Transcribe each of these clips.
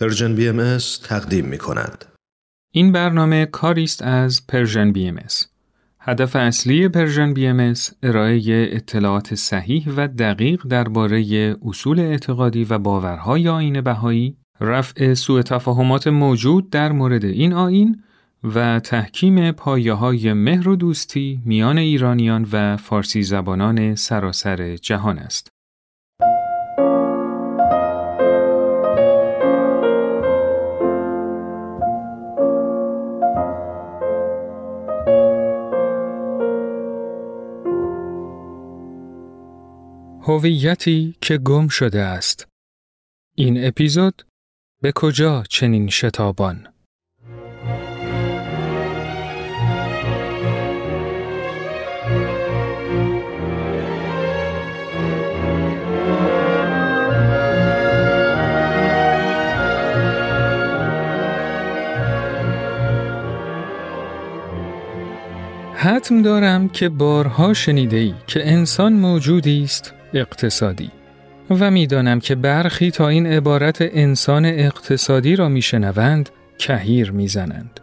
Persian BM تقدیم می کند. این برنامه کاری است از Persian BM هدف اصلی Persian BM ارائه اطلاعات صحیح و دقیق درباره اصول اعتقادی و باورهای آیین بهایی، رفع سوء تفاهمات موجود در مورد این آیین و تحکیم پایه های مهر و دوستی میان ایرانیان و فارسی زبانان سراسر جهان است. هویتی که گم شده است. این اپیزود به کجا چنین شتابان؟ حتم دارم که بارها شنیده ای که انسان موجودی است اقتصادی و می‌دانم که برخی تا این عبارت انسان اقتصادی را میشنوند کهیر می‌زنند.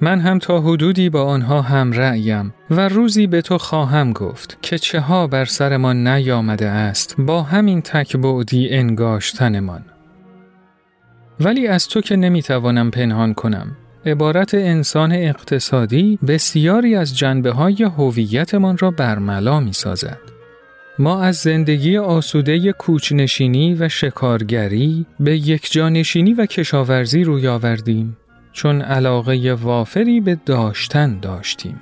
من هم تا حدودی با آنها هم رأیم و روزی به تو خواهم گفت که چه ها بر سرمان نیامده است با همین تکبعدی انگاشتنمان. ولی از تو که نمی‌توانم پنهان کنم عبارت انسان اقتصادی بسیاری از جنبه های هویتمان را برملا می سازد. ما از زندگی آسوده کوچنشینی و شکارگری به یک جانشینی و کشاورزی روی آوردیم چون علاقه وافری به داشتن داشتیم.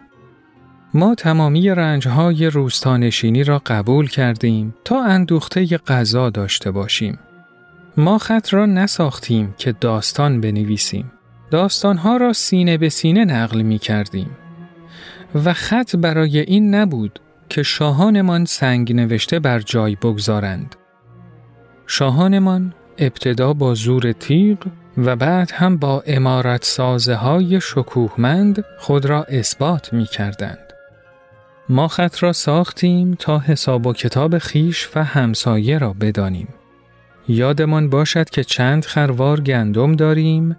ما تمامی رنجهای روستانشینی را قبول کردیم تا اندوخته غذا داشته باشیم. ما خط را نساختیم که داستان بنویسیم. داستانها را سینه به سینه نقل می کردیم. و خط برای این نبود که شاهانمان سنگ نوشته بر جای بگذارند. شاهانمان ابتدا با زور تیغ و بعد هم با امارت سازه های شکوهمند خود را اثبات می کردند. ما خط را ساختیم تا حساب و کتاب خیش و همسایه را بدانیم. یادمان باشد که چند خروار گندم داریم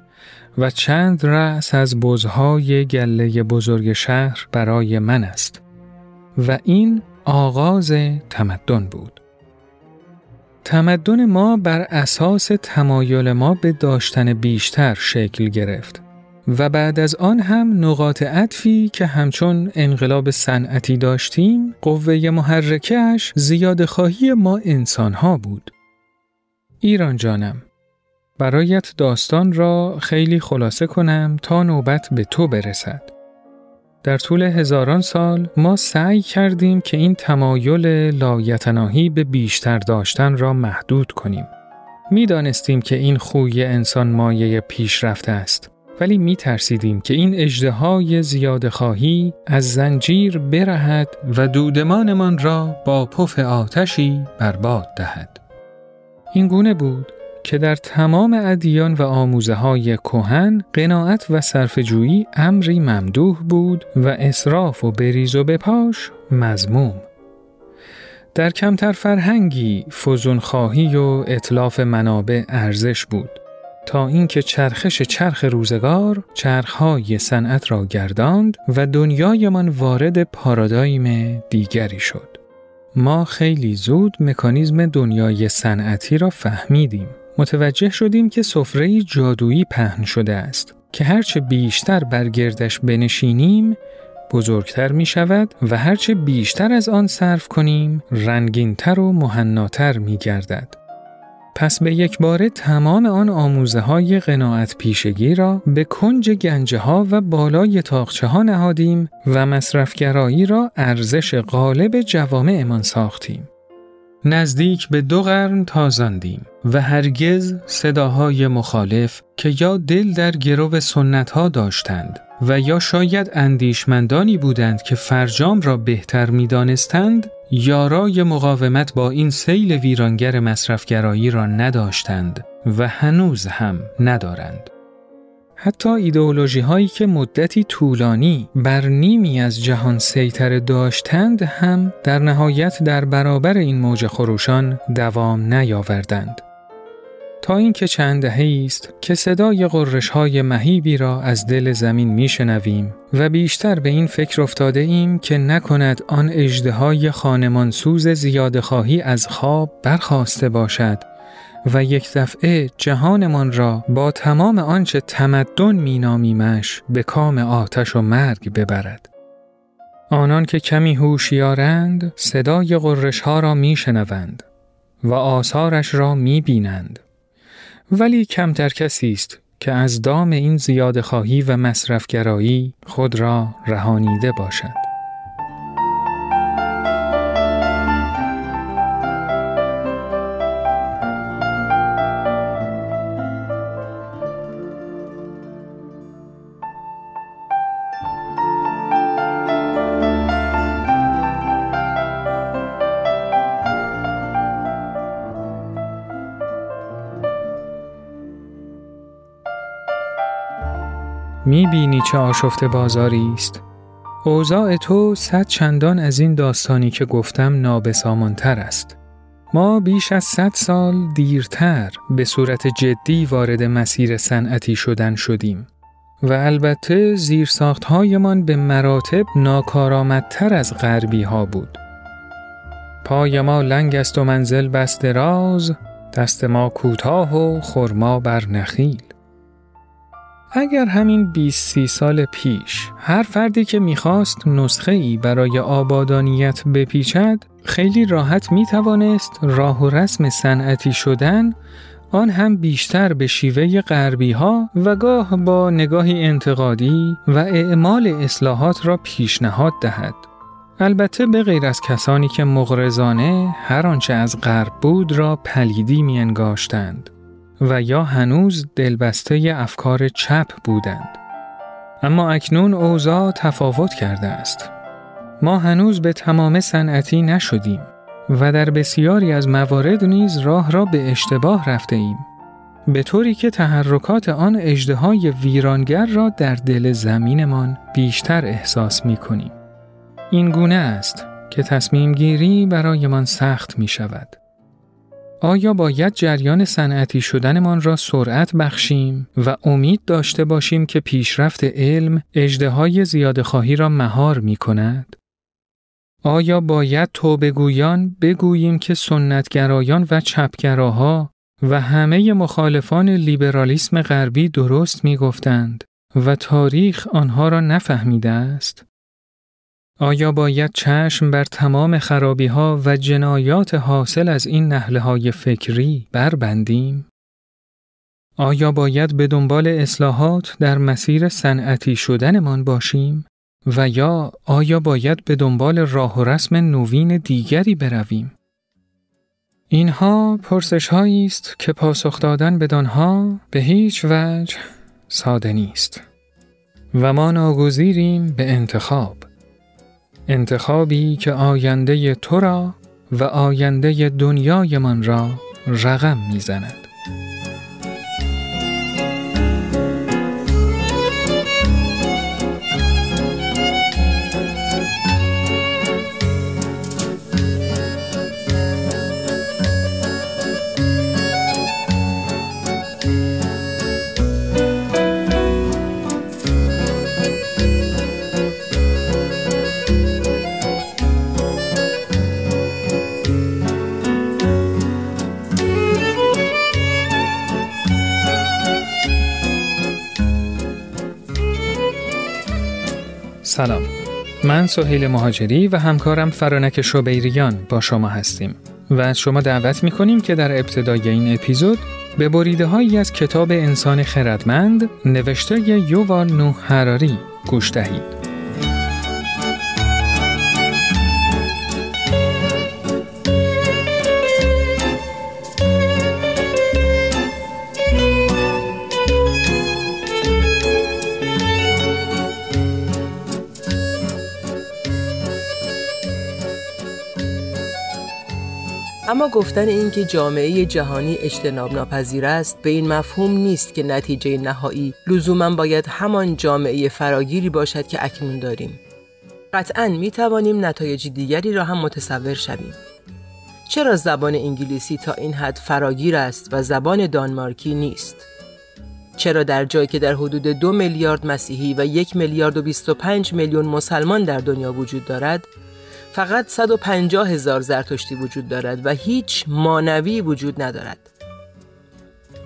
و چند رأس از بزهای گله بزرگ شهر برای من است. و این آغاز تمدن بود. تمدن ما بر اساس تمایل ما به داشتن بیشتر شکل گرفت و بعد از آن هم نقاط عطفی که همچون انقلاب صنعتی داشتیم قوه محرکش زیاد خواهی ما انسانها بود. ایران جانم برایت داستان را خیلی خلاصه کنم تا نوبت به تو برسد. در طول هزاران سال ما سعی کردیم که این تمایل لایتناهی به بیشتر داشتن را محدود کنیم. می‌دانستیم که این خوی انسان مایه پیشرفته است. ولی می ترسیدیم که این اجدهای زیاد خواهی از زنجیر برهد و دودمانمان را با پف آتشی برباد دهد. این گونه بود که در تمام ادیان و آموزه های کهن قناعت و صرفجویی امری ممدوح بود و اصراف و بریز و بپاش مزموم. در کمتر فرهنگی خواهی و اطلاف منابع ارزش بود تا اینکه چرخش چرخ روزگار چرخهای صنعت را گرداند و دنیایمان وارد پارادایم دیگری شد. ما خیلی زود مکانیزم دنیای صنعتی را فهمیدیم متوجه شدیم که سفره جادویی پهن شده است که هرچه بیشتر بر گردش بنشینیم بزرگتر می شود و هرچه بیشتر از آن صرف کنیم رنگینتر و مهناتر می گردد. پس به یک باره تمام آن آموزه های قناعت پیشگی را به کنج گنجه ها و بالای تاخچه ها نهادیم و مصرفگرایی را ارزش غالب جوامعمان ساختیم. نزدیک به دو قرن تازاندیم و هرگز صداهای مخالف که یا دل در گرو سنت ها داشتند و یا شاید اندیشمندانی بودند که فرجام را بهتر می دانستند یارای مقاومت با این سیل ویرانگر مصرفگرایی را نداشتند و هنوز هم ندارند. حتی ایدئولوژی هایی که مدتی طولانی بر نیمی از جهان سیطره داشتند هم در نهایت در برابر این موج خروشان دوام نیاوردند. تا اینکه چند دهه است که صدای قررش های مهیبی را از دل زمین میشنویم و بیشتر به این فکر افتاده ایم که نکند آن اجده های خانمانسوز زیاد خواهی از خواب برخواسته باشد و یک دفعه جهانمان را با تمام آنچه تمدن مینامیمش به کام آتش و مرگ ببرد. آنان که کمی هوشیارند صدای قررش ها را میشنوند و آثارش را می‌بینند. ولی کمتر کسی است که از دام این زیاد خواهی و مصرفگرایی خود را رهانیده باشد. می بینی چه آشفته بازاری است. اوضاع تو صد چندان از این داستانی که گفتم نابسامانتر است. ما بیش از صد سال دیرتر به صورت جدی وارد مسیر صنعتی شدن شدیم و البته زیرساختهایمان به مراتب ناکارآمدتر از غربی ها بود. پای ما لنگ است و منزل بست راز، دست ما کوتاه و خرما بر نخیل. اگر همین 20 سی سال پیش هر فردی که می‌خواست نسخه ای برای آبادانیت بپیچد خیلی راحت می توانست راه و رسم صنعتی شدن آن هم بیشتر به شیوه غربی ها و گاه با نگاهی انتقادی و اعمال اصلاحات را پیشنهاد دهد. البته به غیر از کسانی که مغرزانه هر آنچه از غرب بود را پلیدی می انگاشتند. و یا هنوز دلبسته افکار چپ بودند. اما اکنون اوضاع تفاوت کرده است. ما هنوز به تمام صنعتی نشدیم و در بسیاری از موارد نیز راه را به اشتباه رفته ایم. به طوری که تحرکات آن اجدهای ویرانگر را در دل زمینمان بیشتر احساس می کنیم. این گونه است که تصمیم گیری برایمان سخت می شود. آیا باید جریان صنعتی شدنمان را سرعت بخشیم و امید داشته باشیم که پیشرفت علم اجده زیاد خواهی را مهار می کند؟ آیا باید توبگویان بگوییم که سنتگرایان و چپگراها و همه مخالفان لیبرالیسم غربی درست می گفتند و تاریخ آنها را نفهمیده است؟ آیا باید چشم بر تمام خرابی ها و جنایات حاصل از این نهله های فکری بربندیم؟ آیا باید به دنبال اصلاحات در مسیر صنعتی شدنمان باشیم؟ و یا آیا باید به دنبال راه و رسم نوین دیگری برویم؟ اینها پرسش است که پاسخ دادن بدانها به هیچ وجه ساده نیست و ما ناگزیریم به انتخاب. انتخابی که آینده تو را و آینده دنیایمان را رقم می‌زند. سلام من سهیل مهاجری و همکارم فرانک شبیریان با شما هستیم و از شما دعوت می کنیم که در ابتدای این اپیزود به بریده هایی از کتاب انسان خردمند نوشته یووال نوح هراری گوش دهید. اما گفتن این که جامعه جهانی اجتناب ناپذیر است به این مفهوم نیست که نتیجه نهایی لزوما باید همان جامعه فراگیری باشد که اکنون داریم. قطعا می توانیم نتایج دیگری را هم متصور شویم. چرا زبان انگلیسی تا این حد فراگیر است و زبان دانمارکی نیست؟ چرا در جایی که در حدود دو میلیارد مسیحی و یک میلیارد و 25 میلیون مسلمان در دنیا وجود دارد فقط 150 هزار زرتشتی وجود دارد و هیچ مانوی وجود ندارد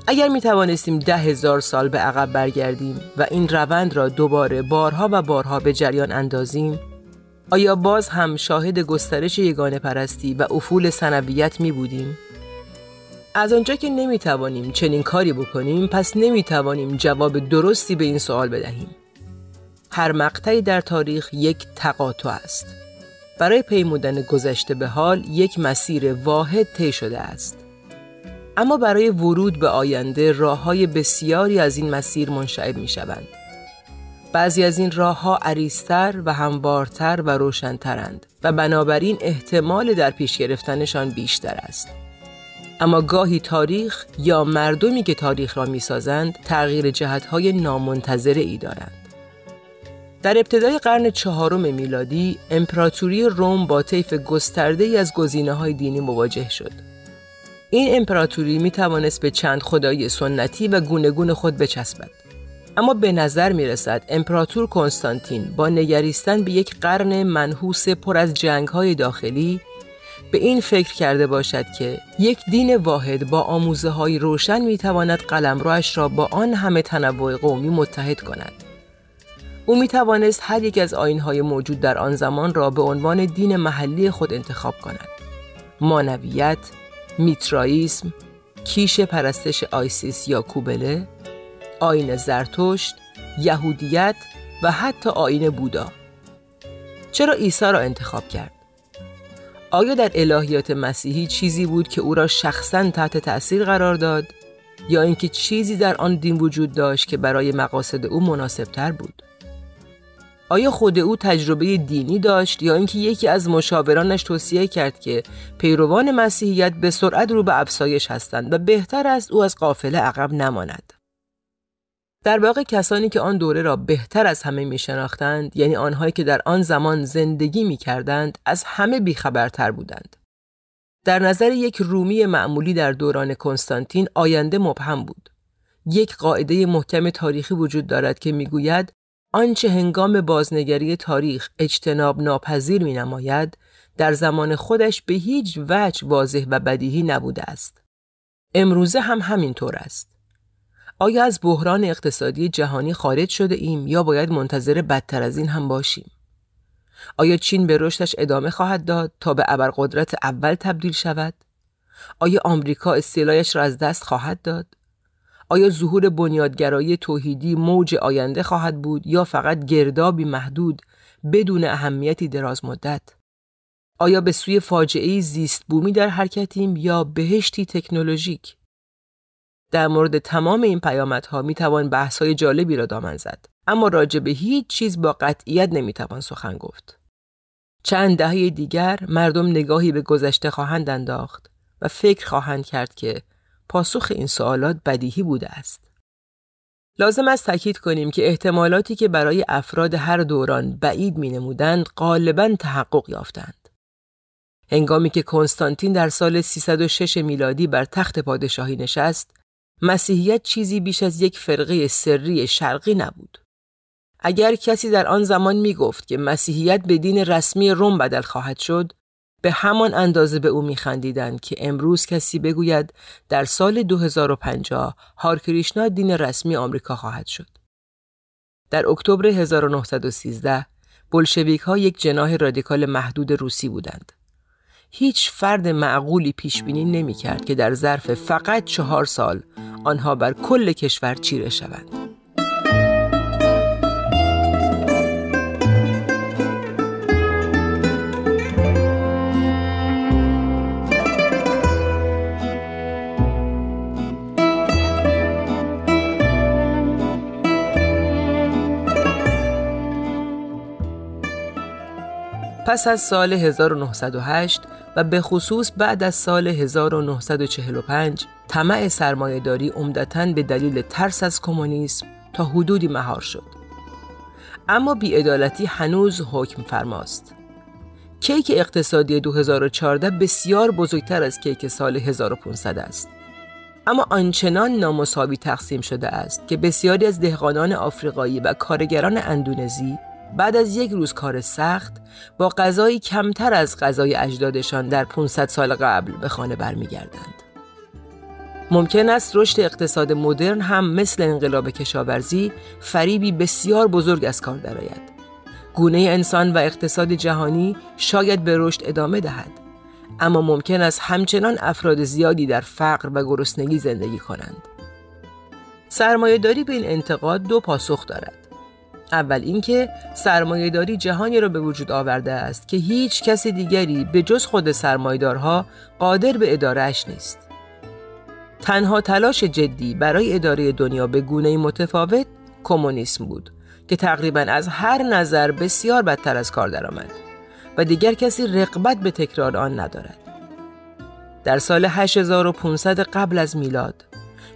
اگر می توانستیم ده هزار سال به عقب برگردیم و این روند را دوباره بارها و بارها به جریان اندازیم آیا باز هم شاهد گسترش یگانه پرستی و افول سنویت می بودیم؟ از آنجا که نمی توانیم چنین کاری بکنیم پس نمی توانیم جواب درستی به این سوال بدهیم. هر مقطعی در تاریخ یک تقاطع است. برای پیمودن گذشته به حال یک مسیر واحد طی شده است. اما برای ورود به آینده راه های بسیاری از این مسیر منشعب می شوند. بعضی از این راه ها عریضتر و هموارتر و روشنترند و بنابراین احتمال در پیش گرفتنشان بیشتر است. اما گاهی تاریخ یا مردمی که تاریخ را می‌سازند تغییر جهتهای نامنتظره ای دارند. در ابتدای قرن چهارم میلادی امپراتوری روم با طیف گسترده ای از گزینه های دینی مواجه شد. این امپراتوری می توانست به چند خدایی سنتی و گونه خود بچسبد. اما به نظر می رسد امپراتور کنستانتین با نگریستن به یک قرن منحوس پر از جنگ های داخلی به این فکر کرده باشد که یک دین واحد با آموزه های روشن می تواند قلمروش را با آن همه تنوع قومی متحد کند. او می توانست هر یک از های موجود در آن زمان را به عنوان دین محلی خود انتخاب کند. مانویت، میترائیسم، کیش پرستش آیسیس یا کوبله، آین زرتشت، یهودیت و حتی آین بودا. چرا عیسی را انتخاب کرد؟ آیا در الهیات مسیحی چیزی بود که او را شخصا تحت تأثیر قرار داد یا اینکه چیزی در آن دین وجود داشت که برای مقاصد او مناسب تر بود؟ آیا خود او تجربه دینی داشت یا اینکه یکی از مشاورانش توصیه کرد که پیروان مسیحیت به سرعت رو به افسایش هستند و بهتر است او از قافله عقب نماند؟ در واقع کسانی که آن دوره را بهتر از همه می شناختند یعنی آنهایی که در آن زمان زندگی می کردند از همه بیخبرتر بودند. در نظر یک رومی معمولی در دوران کنستانتین آینده مبهم بود. یک قاعده محکم تاریخی وجود دارد که می‌گوید آنچه هنگام بازنگری تاریخ اجتناب ناپذیر می نماید در زمان خودش به هیچ وجه واضح و بدیهی نبوده است. امروزه هم همین طور است. آیا از بحران اقتصادی جهانی خارج شده ایم یا باید منتظر بدتر از این هم باشیم؟ آیا چین به رشدش ادامه خواهد داد تا به ابرقدرت اول تبدیل شود؟ آیا آمریکا استیلایش را از دست خواهد داد؟ آیا ظهور بنیادگرایی توحیدی موج آینده خواهد بود یا فقط گردابی محدود بدون اهمیتی دراز مدت؟ آیا به سوی فاجعه زیست بومی در حرکتیم یا بهشتی تکنولوژیک؟ در مورد تمام این پیامدها می توان بحث های جالبی را دامن زد اما راجع به هیچ چیز با قطعیت نمی توان سخن گفت چند دهه دیگر مردم نگاهی به گذشته خواهند انداخت و فکر خواهند کرد که پاسخ این سوالات بدیهی بوده است لازم است تاکید کنیم که احتمالاتی که برای افراد هر دوران بعید می نمودند غالبا تحقق یافتند. هنگامی که کنستانتین در سال 306 میلادی بر تخت پادشاهی نشست، مسیحیت چیزی بیش از یک فرقه سری شرقی نبود. اگر کسی در آن زمان می گفت که مسیحیت به دین رسمی روم بدل خواهد شد، به همان اندازه به او میخندیدند که امروز کسی بگوید در سال 2050 هارکریشنا دین رسمی آمریکا خواهد شد. در اکتبر 1913 بلشویک ها یک جناح رادیکال محدود روسی بودند. هیچ فرد معقولی پیش بینی نمی کرد که در ظرف فقط چهار سال آنها بر کل کشور چیره شوند. پس از سال 1908 و به خصوص بعد از سال 1945 طمع سرمایهداری عمدتا به دلیل ترس از کمونیسم تا حدودی مهار شد. اما بیعدالتی هنوز حکم فرماست. کیک اقتصادی 2014 بسیار بزرگتر از کیک سال 1500 است. اما آنچنان نامساوی تقسیم شده است که بسیاری از دهقانان آفریقایی و کارگران اندونزی بعد از یک روز کار سخت با غذایی کمتر از غذای اجدادشان در 500 سال قبل به خانه برمیگردند. ممکن است رشد اقتصاد مدرن هم مثل انقلاب کشاورزی فریبی بسیار بزرگ از کار درآید. گونه انسان و اقتصاد جهانی شاید به رشد ادامه دهد اما ممکن است همچنان افراد زیادی در فقر و گرسنگی زندگی کنند. سرمایهداری به این انتقاد دو پاسخ دارد. اول اینکه سرمایهداری جهانی را به وجود آورده است که هیچ کسی دیگری به جز خود سرمایهدارها قادر به ادارهش نیست. تنها تلاش جدی برای اداره دنیا به گونه متفاوت کمونیسم بود که تقریبا از هر نظر بسیار بدتر از کار درآمد و دیگر کسی رقبت به تکرار آن ندارد. در سال 8500 قبل از میلاد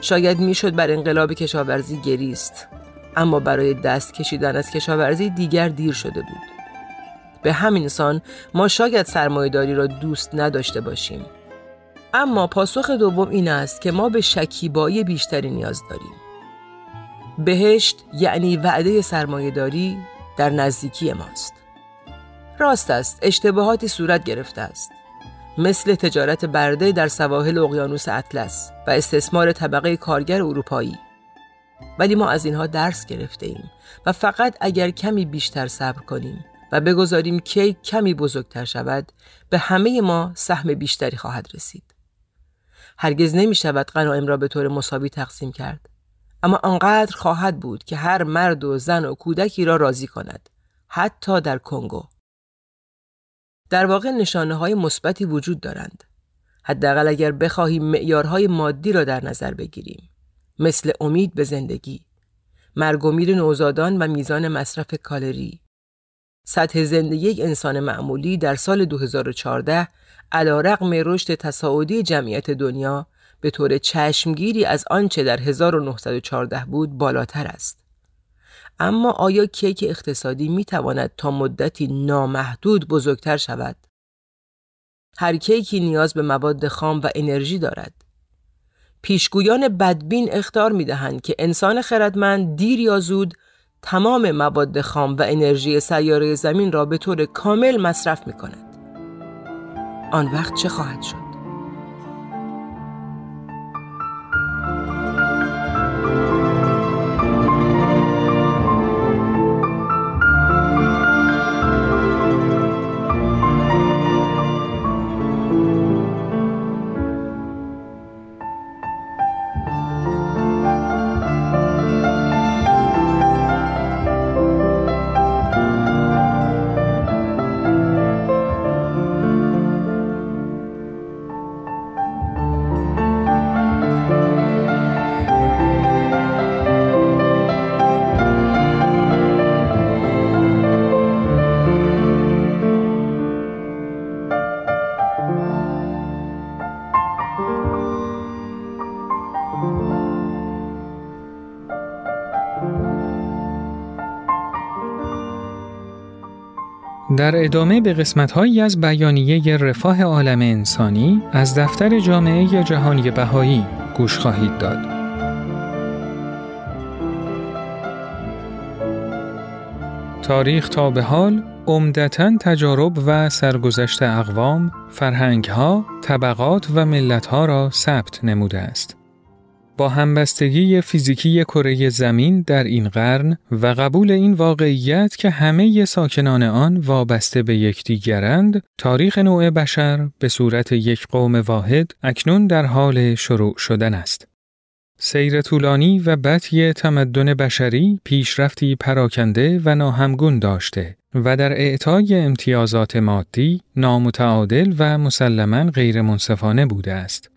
شاید می‌شد بر انقلاب کشاورزی گریست اما برای دست کشیدن از کشاورزی دیگر دیر شده بود. به همین سان ما شاید سرمایهداری را دوست نداشته باشیم. اما پاسخ دوم این است که ما به شکیبایی بیشتری نیاز داریم. بهشت یعنی وعده سرمایهداری در نزدیکی ماست. راست است اشتباهاتی صورت گرفته است. مثل تجارت برده در سواحل اقیانوس اطلس و استثمار طبقه کارگر اروپایی ولی ما از اینها درس گرفته ایم و فقط اگر کمی بیشتر صبر کنیم و بگذاریم کی کمی بزرگتر شود به همه ما سهم بیشتری خواهد رسید. هرگز نمی شود غنایم را به طور مساوی تقسیم کرد. اما آنقدر خواهد بود که هر مرد و زن و کودکی را راضی کند. حتی در کنگو. در واقع نشانه های مثبتی وجود دارند. حداقل اگر بخواهیم معیارهای مادی را در نظر بگیریم. مثل امید به زندگی، مرگ و میر نوزادان و میزان مصرف کالری. سطح زندگی یک انسان معمولی در سال 2014 علا رقم رشد تصاعدی جمعیت دنیا به طور چشمگیری از آنچه در 1914 بود بالاتر است. اما آیا کیک اقتصادی می تواند تا مدتی نامحدود بزرگتر شود؟ هر کیکی نیاز به مواد خام و انرژی دارد. پیشگویان بدبین اختار می دهند که انسان خردمند دیر یا زود تمام مواد خام و انرژی سیاره زمین را به طور کامل مصرف می کند. آن وقت چه خواهد شد؟ در ادامه به قسمت‌هایی از بیانیه رفاه عالم انسانی از دفتر جامعه جهانی بهایی گوش خواهید داد. تاریخ تا به حال عمدتا تجارب و سرگذشت اقوام، فرهنگها، طبقات و ملتها را ثبت نموده است. با همبستگی فیزیکی کره زمین در این قرن و قبول این واقعیت که همه ساکنان آن وابسته به یکدیگرند، تاریخ نوع بشر به صورت یک قوم واحد اکنون در حال شروع شدن است. سیر طولانی و بطی تمدن بشری پیشرفتی پراکنده و ناهمگون داشته و در اعطای امتیازات مادی نامتعادل و مسلما غیر منصفانه بوده است.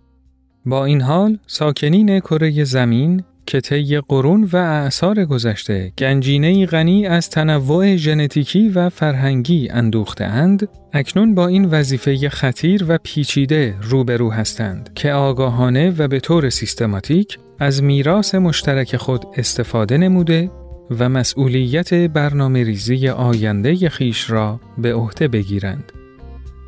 با این حال ساکنین کره زمین که طی قرون و اعثار گذشته گنجینه غنی از تنوع ژنتیکی و فرهنگی اندوخته اند اکنون با این وظیفه خطیر و پیچیده روبرو هستند که آگاهانه و به طور سیستماتیک از میراث مشترک خود استفاده نموده و مسئولیت برنامه ریزی آینده خیش را به عهده بگیرند.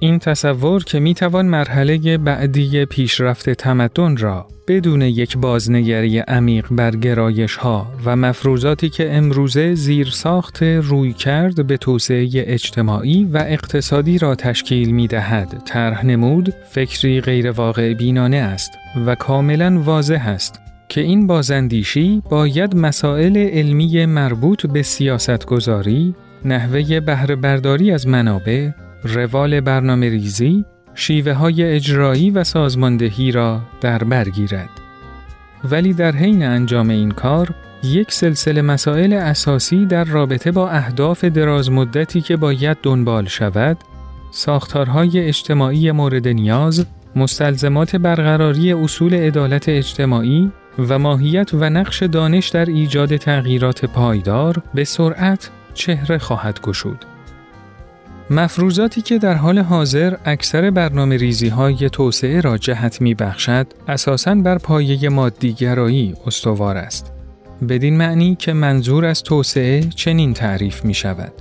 این تصور که می‌توان مرحله بعدی پیشرفت تمدن را بدون یک بازنگری عمیق بر گرایش ها و مفروضاتی که امروزه زیر ساخت روی کرد به توسعه اجتماعی و اقتصادی را تشکیل می دهد طرح نمود فکری غیرواقع بینانه است و کاملا واضح است که این بازندیشی باید مسائل علمی مربوط به سیاست گذاری، نحوه بهره برداری از منابع، روال برنامه ریزی، شیوه های اجرایی و سازماندهی را در بر گیرد. ولی در حین انجام این کار، یک سلسله مسائل اساسی در رابطه با اهداف درازمدتی که باید دنبال شود، ساختارهای اجتماعی مورد نیاز، مستلزمات برقراری اصول عدالت اجتماعی و ماهیت و نقش دانش در ایجاد تغییرات پایدار به سرعت چهره خواهد گشود. مفروضاتی که در حال حاضر اکثر برنامه ریزی های توسعه را جهت می بخشد، اساساً بر پایه مادیگرایی استوار است. بدین معنی که منظور از توسعه چنین تعریف می شود.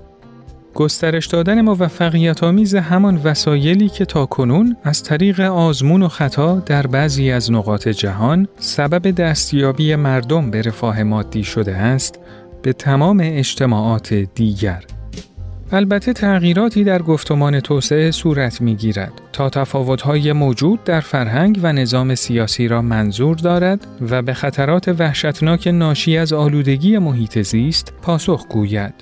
گسترش دادن موفقیت آمیز همان وسایلی که تا کنون از طریق آزمون و خطا در بعضی از نقاط جهان سبب دستیابی مردم به رفاه مادی شده است به تمام اجتماعات دیگر البته تغییراتی در گفتمان توسعه صورت می گیرد تا تفاوت‌های موجود در فرهنگ و نظام سیاسی را منظور دارد و به خطرات وحشتناک ناشی از آلودگی محیط زیست پاسخ گوید.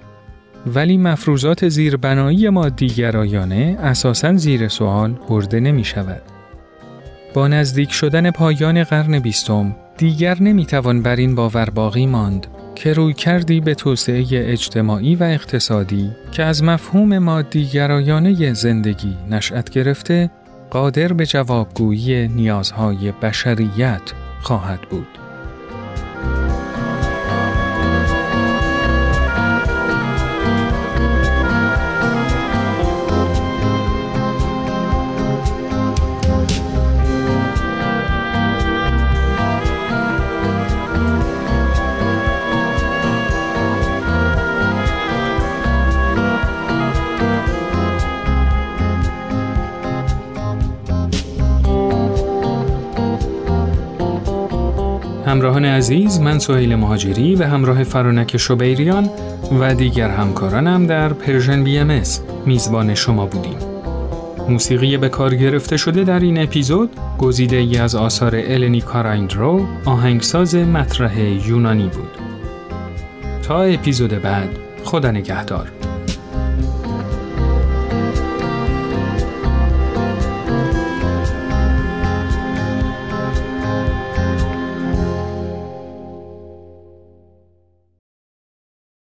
ولی مفروضات زیربنایی مادیگرایانه اساساً زیر سوال برده نمی شود. با نزدیک شدن پایان قرن بیستم دیگر نمی‌توان بر این باور باقی ماند که روی کردی به توسعه اجتماعی و اقتصادی که از مفهوم مادیگرایانه زندگی نشأت گرفته قادر به جوابگویی نیازهای بشریت خواهد بود. همراهان عزیز من سهیل مهاجری به همراه فرانک شبیریان و دیگر همکارانم در Persian BM میزبان شما بودیم. موسیقی به کار گرفته شده در این اپیزود گزیده ای از آثار النی کارایندرو آهنگساز مطرح یونانی بود. تا اپیزود بعد خدا نگهدار.